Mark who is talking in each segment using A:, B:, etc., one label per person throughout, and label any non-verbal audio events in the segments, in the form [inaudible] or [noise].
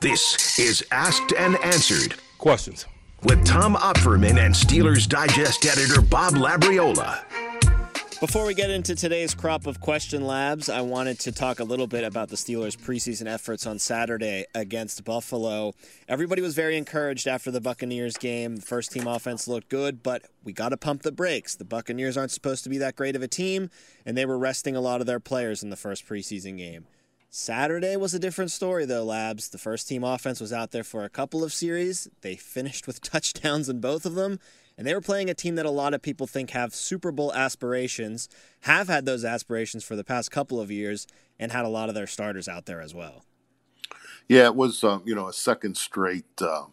A: This is Asked and Answered
B: Questions.
A: with Tom Opferman and Steelers Digest editor Bob Labriola.
C: Before we get into today's crop of question labs, I wanted to talk a little bit about the Steelers' preseason efforts on Saturday against Buffalo. Everybody was very encouraged after the Buccaneers game. The first team offense looked good, but we got to pump the brakes. The Buccaneers aren't supposed to be that great of a team, and they were resting a lot of their players in the first preseason game. Saturday was a different story, though, Labs. The first team offense was out there for a couple of series. They finished with [laughs] touchdowns in both of them. And they were playing a team that a lot of people think have Super Bowl aspirations, have had those aspirations for the past couple of years, and had a lot of their starters out there as well.
D: Yeah, it was um, you know a second straight uh,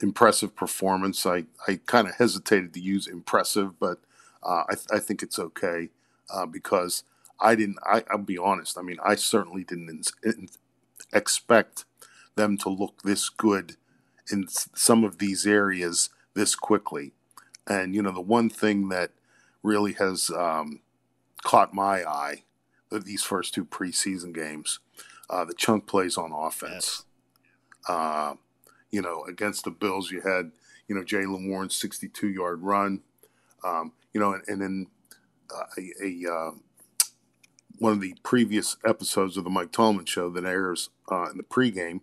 D: impressive performance. I I kind of hesitated to use impressive, but uh, I I think it's okay uh, because I didn't. I, I'll be honest. I mean, I certainly didn't in, expect them to look this good in some of these areas this quickly. And you know, the one thing that really has um, caught my eye of these first two preseason games, uh, the chunk plays on offense. Uh, you know, against the Bills, you had you know Jaylen Warren's 62 yard run. Um, you know, and, and then uh, a, a uh, one of the previous episodes of the Mike Tomlin show that airs uh, in the pregame,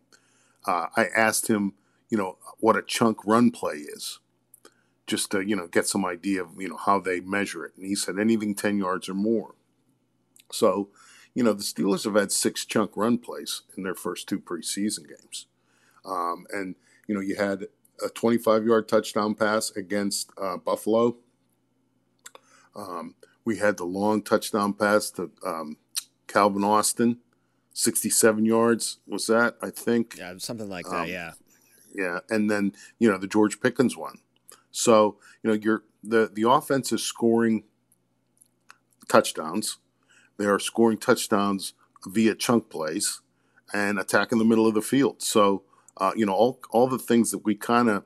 D: uh, I asked him, you know, what a chunk run play is, just to you know get some idea of you know how they measure it, and he said anything 10 yards or more. So, you know, the Steelers have had six chunk run plays in their first two preseason games, um, and you know you had a 25 yard touchdown pass against uh, Buffalo. Um, we had the long touchdown pass to um, Calvin Austin, 67 yards. Was that, I think?
C: Yeah, something like that,
D: Um,
C: yeah.
D: Yeah. And then, you know, the George Pickens one. So, you know, you're the, the offense is scoring touchdowns. They are scoring touchdowns via chunk plays and attacking the middle of the field. So, uh, you know, all, all the things that we kind of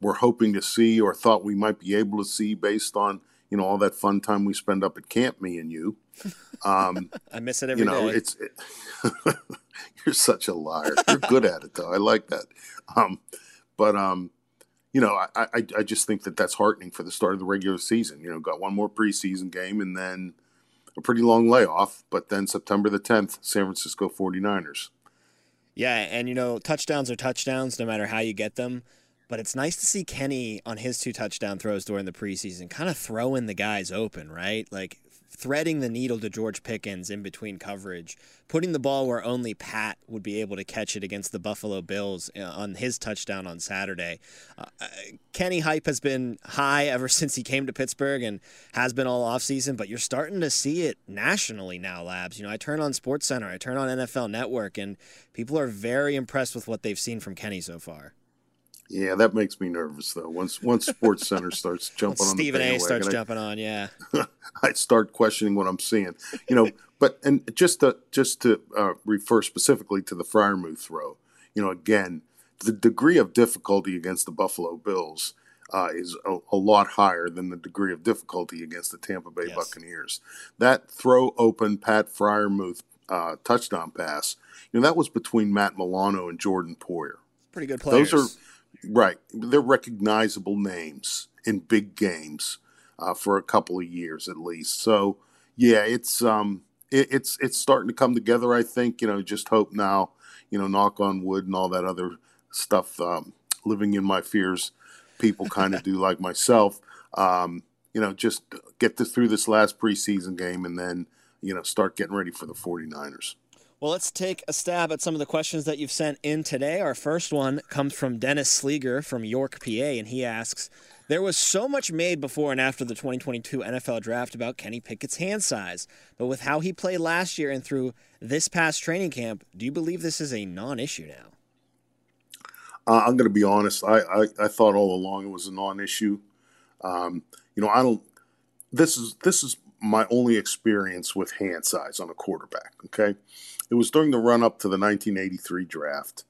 D: were hoping to see or thought we might be able to see based on, you know, all that fun time we spend up at camp, me and you. Um, [laughs]
C: I miss it every
D: you
C: day.
D: know, it's it, [laughs] you're such a liar. You're good at it though. I like that. Um, but um, you know, I, I I just think that that's heartening for the start of the regular season. You know, got one more preseason game and then a pretty long layoff. But then September the 10th, San Francisco 49ers.
C: Yeah, and you know, touchdowns are touchdowns no matter how you get them. But it's nice to see Kenny on his two touchdown throws during the preseason, kind of throwing the guys open, right? Like threading the needle to George Pickens in between coverage, putting the ball where only Pat would be able to catch it against the Buffalo Bills uh, on his touchdown on Saturday. Uh, uh, Kenny hype has been high ever [laughs] since he came to Pittsburgh and has been all offseason, but you're starting to see it nationally now, Labs. You know, I turn on SportsCenter, I turn on NFL Network, and people are very impressed with what they've seen from Kenny so far.
D: Yeah, that makes me nervous though. Once once Sports Center starts [laughs] jumping on the ball, Stephen
C: A starts
D: I-
C: jumping on, yeah. [laughs]
D: I start questioning what I'm seeing. You know, but and just to just to uh, refer specifically to the Freiermuth throw. You know, again, the degree of difficulty against the Buffalo Bills uh, is a, a lot higher than the degree of difficulty against the Tampa Bay
C: Yes.
D: Buccaneers. That throw open Pat Freiermuth uh, touchdown pass. You know, that was between Matt Milano and Jordan Poyer.
C: Pretty good players.
D: Those are right. They're recognizable names in big games uh, for a couple of years at least. So yeah, it's um, it, it's it's starting to come together. I think you know. Just hope now. You know, knock on wood and all that other stuff. Um, living in my fears, people kind of [laughs] do like myself. Um, you know, just get this through this last preseason game and then you know start getting ready for the 49ers.
C: Well, let's take a stab at some of the questions that you've sent in today. Our first one comes from Dennis Sleeger from York, PA, and he asks There was so much made before and after the 2022 NFL draft about Kenny Pickett's hand size, but with how he played last year and through this past training camp, do you believe this is a non issue now?
D: Uh, I'm going to be honest. I, I, I thought all along it was a non-issue. Um, you know, I don't. This is this is my only experience with hand size on a quarterback. Okay, it was during the run up to the 1983 draft,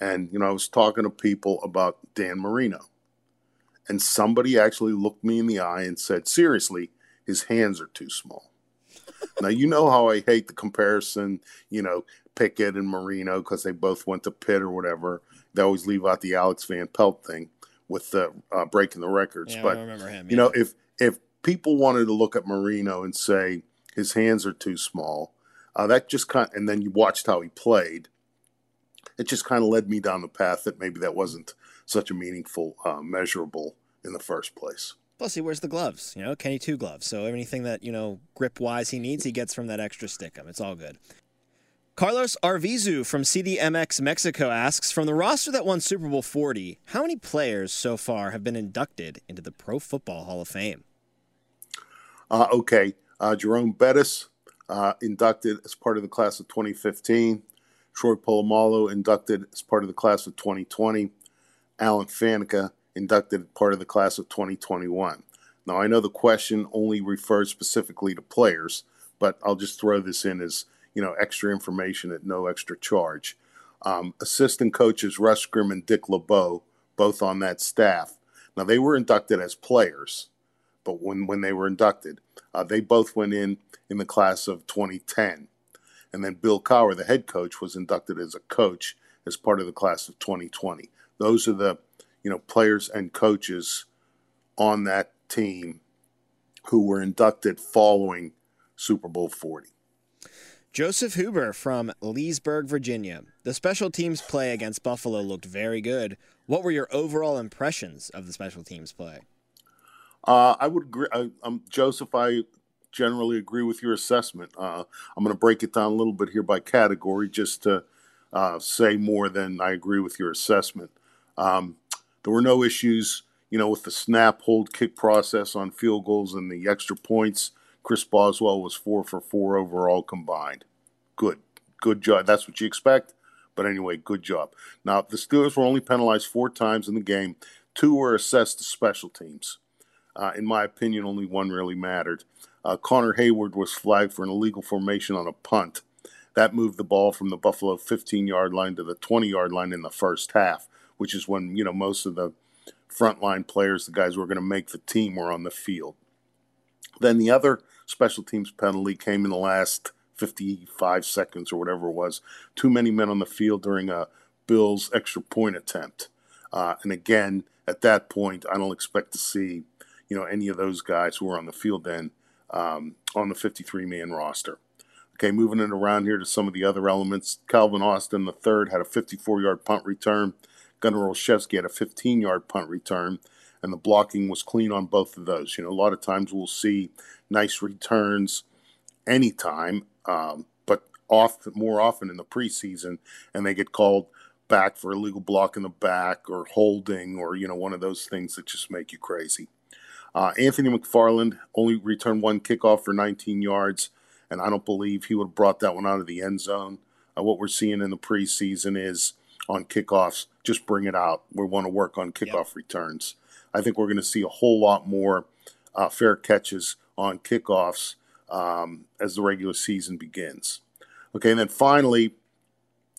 D: and you know I was talking to people about Dan Marino, and somebody actually looked me in the eye and said, "Seriously, his hands are too small." now you know how I hate the comparison. You know, Pickett and Marino because they both went to Pitt or whatever. They always leave out the Alex Van Pelt thing with the uh, breaking the records.
C: Yeah,
D: but
C: I remember him.
D: you
C: yeah.
D: know, if if people wanted to look at Marino and say his hands are too small, uh, that just kind and then you watched how he played. It just kind of led me down the path that maybe that wasn't such a meaningful, uh, measurable in the first place.
C: Plus, he wears the gloves. You know, Kenny two gloves. So anything that you know grip wise he needs, he gets from that extra stickum. It's all good. Carlos Arvizu from CDMX Mexico asks From the roster that won Super Bowl 40, how many players so far have been inducted into the Pro Football Hall of Fame?
D: Uh, okay, uh, Jerome Bettis uh, inducted as part of the class of 2015. Troy Polamalu inducted as part of the class of 2020. Alan Faneca inducted part of the class of 2021. Now, I know the question only refers specifically to players, but I'll just throw this in as you know extra information at no extra charge. Um, assistant coaches Russ Grimm and Dick LeBeau, both on that staff. Now, they were inducted as players, but when, when they were inducted, uh, they both went in in the class of 2010. And then Bill Cowher, the head coach, was inducted as a coach as part of the class of 2020. Those are the you know players and coaches on that team who were inducted following Super Bowl 40.
C: Joseph Huber from Leesburg, Virginia. The special teams play against Buffalo looked very good. What were your overall impressions of the special teams play?
D: Uh, I would agree. I, um, Joseph, I generally agree with your assessment. Uh, I'm going to break it down a little bit here by category just to uh, say more than I agree with your assessment. Um, there were no issues, you know, with the snap, hold, kick process on field goals and the extra points. Chris Boswell was four for four overall combined. Good, good job. That's what you expect. But anyway, good job. Now the Steelers were only penalized four times in the game. Two were assessed to special teams. Uh, in my opinion, only one really mattered. Uh, Connor Heyward was flagged for an illegal formation on a punt. That moved the ball from the Buffalo 15 yard line to the 20 yard line in the first half, which is when, you know, most of the frontline players, the guys who were going to make the team, were on the field. Then the other special teams penalty came in the last 55 seconds or whatever it was. Too many men on the field during a Bills extra point attempt. Uh, and again, at that point, I don't expect to see, you know, any of those guys who were on the field then um, on the 53 man roster. Okay, moving it around here to some of the other elements. Calvin Austin, the third, had a 54 yard punt return. Gunnar Olszewski had a 15 yard punt return, and the blocking was clean on both of those. You know, a lot of times we'll see nice returns anytime, um, but often, more often in the preseason, and they get called back for illegal block in the back or holding or, you know, one of those things that just make you crazy. Uh, Anthony McFarland only returned one kickoff for 19 yards, and I don't believe he would have brought that one out of the end zone. Uh, what we're seeing in the preseason is on kickoffs, just bring it out. We want to work on kickoff yep. returns. I think we're going to see a whole lot more uh, fair catches on kickoffs um, as the regular season begins. Okay, and then finally,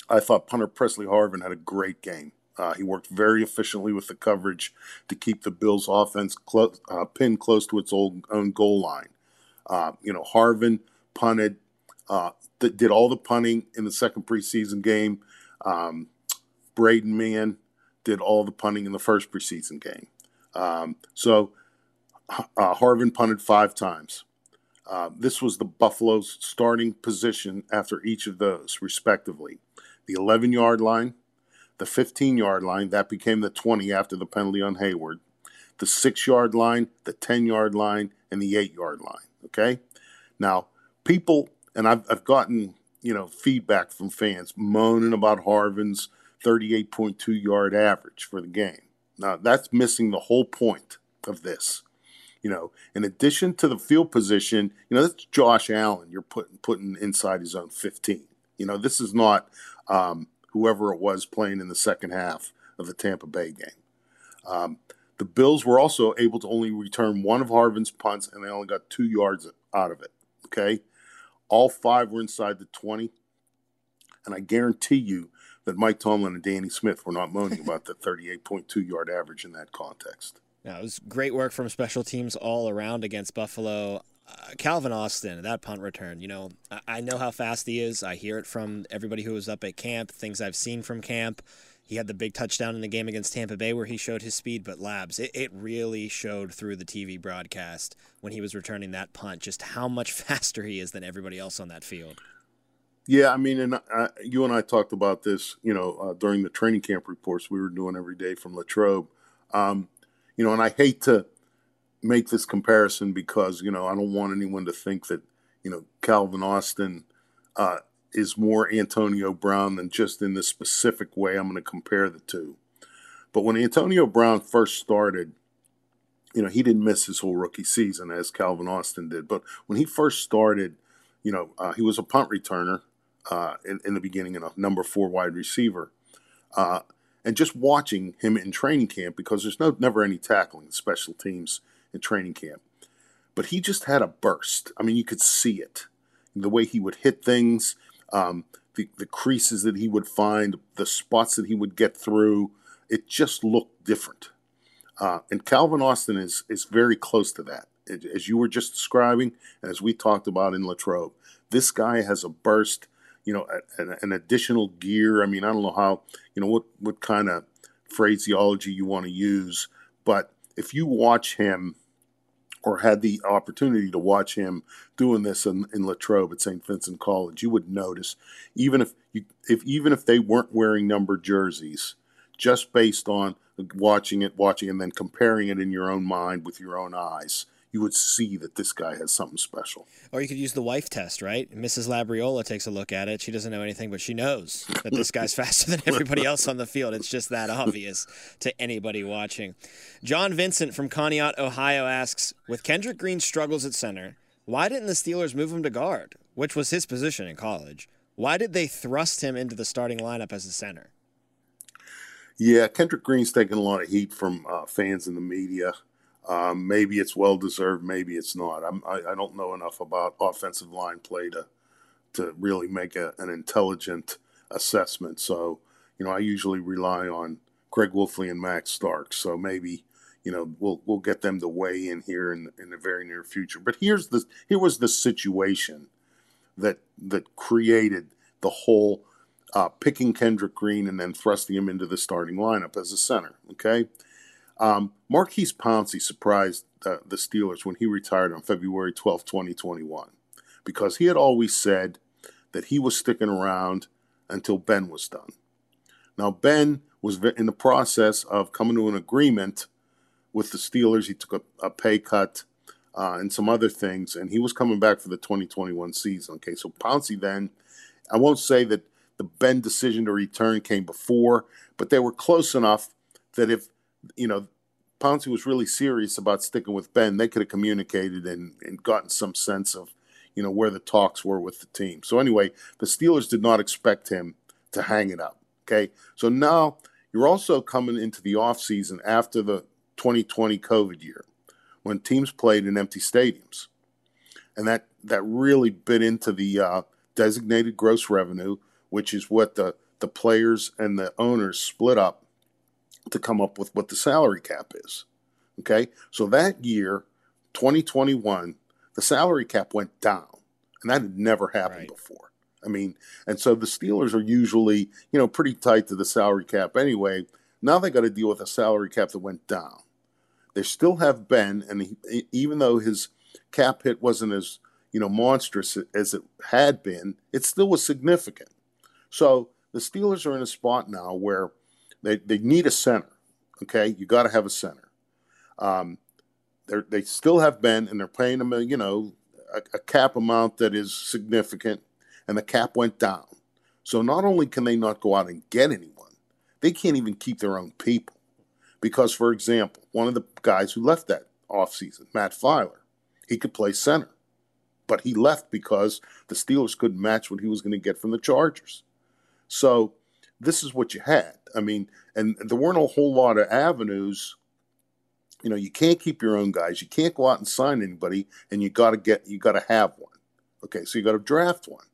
D: I thought punter Presley Harvin had a great game. Uh, he worked very efficiently with the coverage to keep the Bills' offense uh, pinned close to its old, own goal line. Uh, you know, Harvin punted, th- did all the punting in the second preseason game. Um, Braden Mann did all the punting in the first preseason game. Um, so uh, Harvin punted five times. Uh, this was the Buffalo's starting position after each of those, respectively. The 11 yard line, the 15 yard line, that became the 20 after the penalty on Heyward, the 6 yard line, the 10 yard line, and the 8 yard line. Okay? Now, people, and I've, I've gotten, you know, feedback from fans moaning about Harvin's 38.2 yard average for the game. Now, that's missing the whole point of this. You know, in addition to the field position, you know, that's Josh Allen you're putting putting inside his own 15. You know, this is not um, whoever it was playing in the second half of the Tampa Bay game. Um, the Bills were also able to only return one of Harvin's punts, and they only got two yards out of it. Okay, all five were inside the 20, and I guarantee you that Mike Tomlin and Danny Smith were not moaning about the 38.2 yard average in that context.
C: Yeah, it was great work from special teams all around against Buffalo. Calvin Austin, that punt return, you know, I, I know how fast he is. I hear it from everybody who was up at camp, things I've seen from camp. He had the big touchdown in the game against Tampa Bay where he showed his speed, but Labs, it, it really showed through the TV broadcast when he was returning that punt just how much [laughs] faster he is than everybody else on that field.
D: Yeah, I mean, and uh, you and I talked about this, you know, uh, during the training camp reports we were doing every day from Latrobe. Um, you know, and I hate to make this comparison because you know I don't want anyone to think that you know Calvin Austin uh, is more Antonio Brown than just in the specific way I'm going to compare the two. But when Antonio Brown first started, you know he didn't miss his whole rookie season as Calvin Austin did. But when he first started, you know uh, he was a punt returner uh, in, in, the beginning and a number four wide receiver. Uh, and just watching him in training camp because there's no never any tackling in special teams in training camp. But he just had a burst. I mean, you could see it. The way he would hit things, um, the, the creases that he would find, the spots that he would get through, it just looked different. Uh, and Calvin Austin is, is very close to that. As you were just describing, and as we talked about in Latrobe, this guy has a burst, you know, an, an additional gear. I mean, I don't know how, you know, what, what kind of phraseology you want to use, but if you watch him or had the opportunity to watch him doing this in, in Latrobe at St. Vincent College, you would notice even if you if even if they weren't wearing numbered jerseys, just based on watching it, watching and then comparing it in your own mind with your own eyes, you would see that this guy has something special.
C: Or you could use the wife test, right? Mrs. Labriola takes a look at it. She doesn't know anything, but she knows that this guy's [laughs] faster than everybody else on the field. It's just that obvious to anybody watching. John Vincent from Conneaut, Ohio asks With Kendrick Green's struggles at center, why didn't the Steelers move him to guard, which was his position in college? Why did they thrust him into the starting lineup as a center?
D: Yeah, Kendrick Green's taking a lot of heat from uh, fans in the media. Um, maybe it's well deserved, maybe it's not. I'm, I, I don't know enough about offensive line play to to really make a, an intelligent assessment. So, you know, I usually rely on Craig Wolfley and Max Stark. So maybe, you know, we'll we'll get them to weigh in here in in the very near future. But here's the here was the situation that that created the whole uh, picking Kendrick Green and then thrusting him into the starting lineup as a center. Okay. Um, Maurkice Pouncey surprised uh, the Steelers when he retired on February 12, 2021, because he had always said that he was sticking around until Ben was done. Now, Ben was in the process of coming to an agreement with the Steelers. He took a, a pay cut uh, and some other things, and he was coming back for the 2021 season. Okay, so Pouncey then, I won't say that the Ben decision to return came before, but they were close enough that if you know, Pouncey was really serious about sticking with Ben, they could have communicated and, and gotten some sense of, you know, where the talks were with the team. So anyway, the Steelers did not expect him to hang it up. Okay. So now you're also coming into the offseason after the 2020 COVID year when teams played in empty stadiums. And that, that really bit into the uh, designated gross revenue, which is what the, the players and the owners split up to come up with what the salary cap is. Okay, so that year, 2021, the salary cap went down, and that had never happened right. before. I mean, and so the Steelers are usually, you know, pretty tight to the salary cap anyway. Now they got to deal with a salary cap that went down. They still have Ben, and he, even though his cap hit wasn't as you know monstrous as it had been, it still was significant. So the Steelers are in a spot now where they, they need a center. Okay, you got to have a center. Um, they still have Ben, and they're paying them, a, you know, a, a cap amount that is significant, and the cap went down. So not only can they not go out and get anyone, they can't even keep their own people. Because, for example, one of the guys who left that offseason, Matt Feiler, he could play center. But he left because the Steelers couldn't match what he was going to get from the Chargers. So this is what you had. I mean, and there weren't a whole lot of avenues. You know, you can't keep your own guys. You can't go out and sign anybody, and you got to get, you got to have one. Okay, so you got to draft one.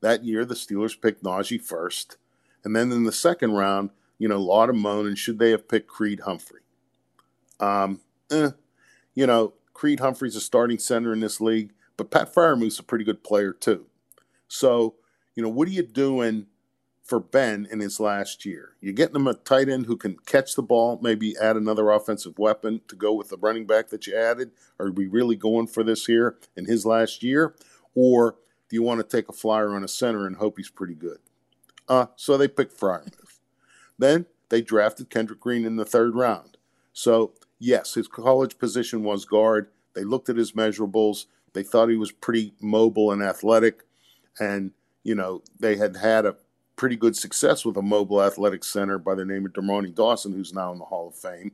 D: That year, the Steelers picked Najee first, and then in the second round, you know, a lot of moaning should they have picked Creed Humphrey? Um, eh, you know, Creed Humphrey's a starting center in this league, but Pat Freiermuth's a pretty good player too. So, you know, what are you doing for Ben in his last year? You're getting him a tight end who can catch the ball, maybe add another offensive weapon to go with the running back that you added. Are we really going for this here in his last year? Or do you want to take a flyer on a center and hope he's pretty good? Uh, so they picked Freiermuth. then they drafted Kendrick Green in the third round. So, yes, his college position was guard. They looked at his measurables. They thought he was pretty mobile and athletic. And, you know, they had had a pretty good success with a mobile athletic center by the name of Dermontti Dawson, who's now in the Hall of Fame.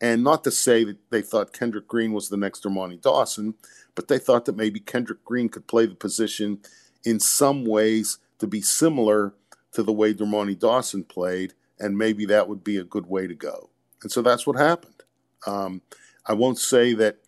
D: And not to say that they thought Kendrick Green was the next Dermontti Dawson, but they thought that maybe Kendrick Green could play the position in some ways to be similar to the way Dermontti Dawson played, and maybe that would be a good way to go. And so that's what happened. Um, I won't say that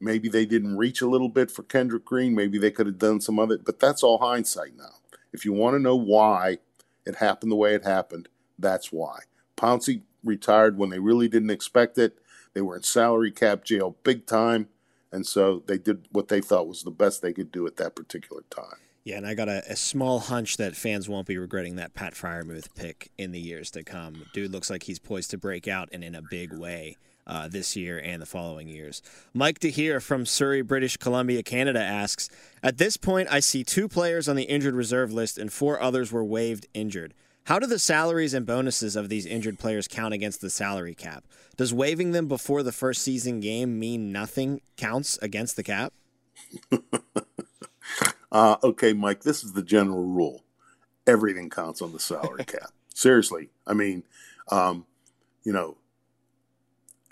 D: maybe they didn't reach a little bit for Kendrick Green. Maybe they could have done some of it, but that's all hindsight now. If you want to know why it happened the way it happened, that's why. Pouncey retired when they really didn't expect it. They were in salary cap jail big time. And so they did what they thought was the best they could do at that particular time.
C: Yeah, and I got a, a, small hunch that fans won't be regretting that Pat Freiermuth pick in the years to come. Dude looks like he's poised to break out and in a big way uh, this year and the following years. Mike DeHeer from Surrey, British Columbia, Canada asks At this point, I see two players on the injured reserve list and four others were waived injured. How do the salaries and bonuses of these injured players count against the salary cap? Does waiving them before the first season game mean nothing counts against the cap? [laughs]
D: uh, okay, Mike, this is the general rule. Everything counts on the salary [laughs] cap. Seriously. I mean, um, you know,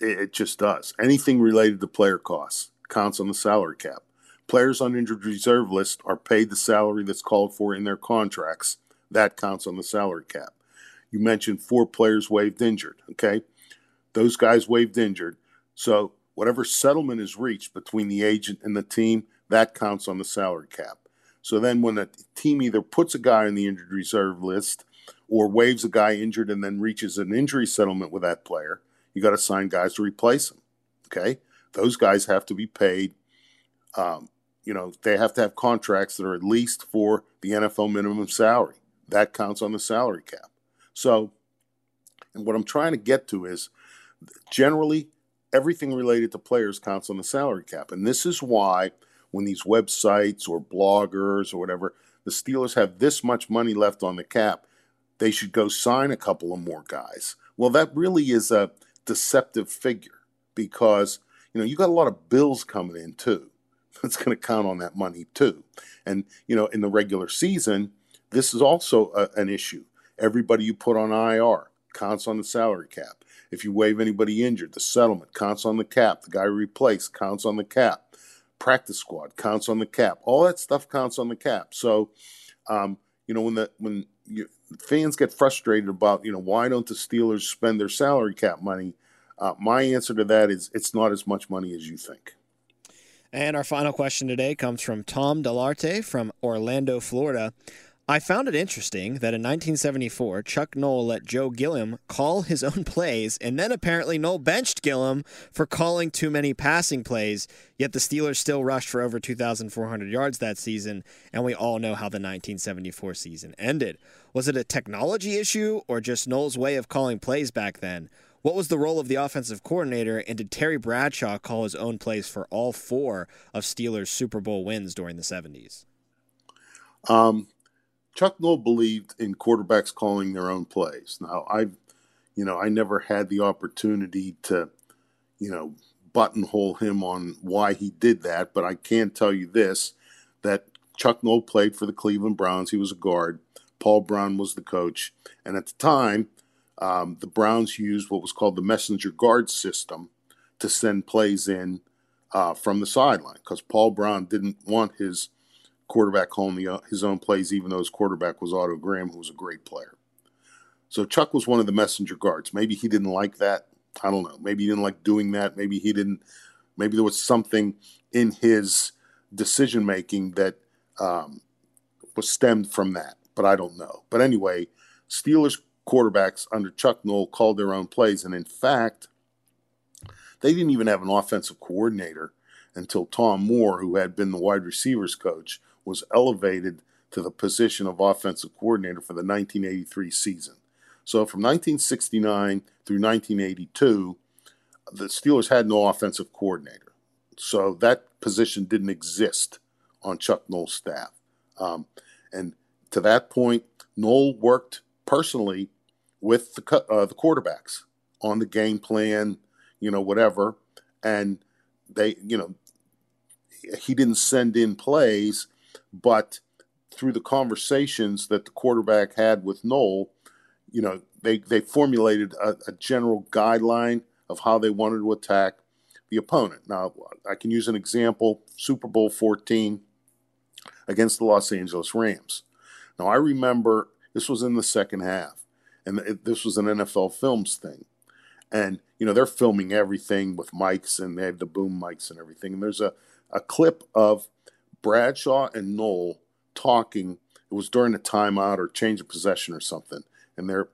D: it, just does. Anything related to player costs counts on the salary cap. Players on injured reserve list are paid the salary that's called for in their contracts. That counts on the salary cap. You mentioned four players waived injured. Okay. Those guys waived injured. So whatever settlement is reached between the agent and the team, that counts on the salary cap. So then when a team either puts a guy on the injured reserve list or waives a guy injured and then reaches an injury settlement with that player, you got to sign guys to replace them. Okay, those guys have to be paid. Um, you know, they have to have contracts that are at least for the NFL minimum salary. That counts on the salary cap. So, and what I'm trying to get to is generally everything related to players counts on the salary cap. And this is why when these websites or bloggers or whatever, the Steelers have this much money left on the cap, they should go sign a couple of more guys. Well, that really is a deceptive figure because you know you got a lot of bills coming in too. [laughs] That's going to count on that money too. And you know, in the regular season, this is also a, an issue. Everybody you put on IR counts on the salary cap. If you waive anybody injured, the settlement counts on the cap. The guy replaced counts on the cap. Practice squad counts on the cap. All that stuff counts on the cap. So, um, you know, when the when you, fans get frustrated about, you know, why don't the Steelers spend their salary cap money? Uh, my answer to that is it's not as much money as you think.
C: And our final question today comes from Tom Delarte from Orlando, Florida. I found it interesting that in 1974, Chuck Noll let Joe Gilliam call his own plays, and then apparently Noll benched Gilliam for calling too many passing plays, yet the Steelers still rushed for over 2,400 yards that season, and we all know how the 1974 season ended. Was it a technology issue or just Noll's way of calling plays back then? What was the role of the offensive coordinator, and did Terry Bradshaw call his own plays for all four of Steelers' Super Bowl wins during the 70s?
D: Um, Chuck Noll believed in quarterbacks calling their own plays. Now, I've, you know, I never had the opportunity to, you know, buttonhole him on why he did that, but I can tell you this that Chuck Noll played for the Cleveland Browns. He was a guard. Paul Brown was the coach. And at the time, um, the Browns used what was called the messenger guard system to send plays in uh, from the sideline because Paul Brown didn't want his quarterback calling the, uh, his own plays, even though his quarterback was Otto Graham, who was a great player. So Chuck was one of the messenger guards. Maybe he didn't like that. I don't know. Maybe he didn't like doing that. Maybe he didn't. Maybe there was something in his decision making that um, was stemmed from that. But I don't know. But anyway, Steelers quarterbacks under Chuck Noll called their own plays, and in fact, they didn't even have an offensive coordinator until Tom Moore, who had been the wide receivers coach, was elevated to the position of offensive coordinator for the 1983 season. So from 1969 through 1982, the Steelers had no offensive coordinator. So that position didn't exist on Chuck Noll's staff. Um, and to that point, Noll worked personally with the, uh, the quarterbacks on the game plan, you know, whatever. And they, you know, he didn't send in plays, but through the conversations that the quarterback had with Noll, you know, they, they formulated a, a general guideline of how they wanted to attack the opponent. Now, I can use an example Super Bowl 14 against the Los Angeles Rams. Now, I remember this was in the second half, and it, this was an NFL Films thing. And, you know, they're filming everything with mics, and they have the boom mics and everything. And there's a, a clip of Bradshaw and Noll talking. It was during a timeout or change of possession or something. And they're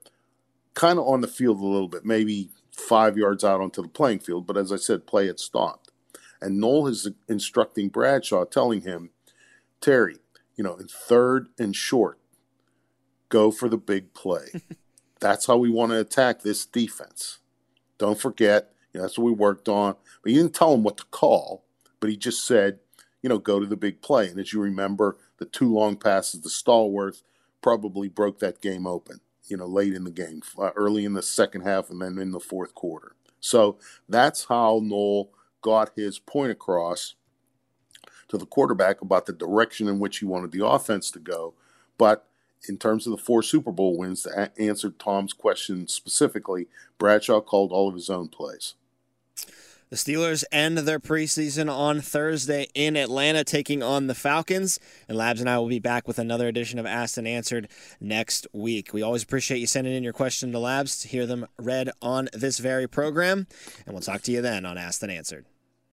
D: kind of on the field a little bit, maybe five yards out onto the playing field. But as I said, play had stopped. And Noll is instructing Bradshaw, telling him, Terry, you know, in third and short, go for the big play. [laughs] that's how we want to attack this defense. Don't forget, you know, that's what we worked on. But he didn't tell him what to call, but he just said, you know, go to the big play. And as you remember, the two long passes to Stallworth probably broke that game open you know, late in the game, uh, early in the second half, and then in the fourth quarter. So that's how Noll got his point across to the quarterback about the direction in which he wanted the offense to go. But in terms of the four Super Bowl wins, to a- answer Tom's question specifically, Bradshaw called all of his own plays.
C: The Steelers end their preseason on Thursday in Atlanta, taking on the Falcons. And Labs and I will be back with another edition of Asked and Answered next week. We always appreciate you sending in your question to Labs to hear them read on this very program. And we'll talk to you then on Asked and Answered.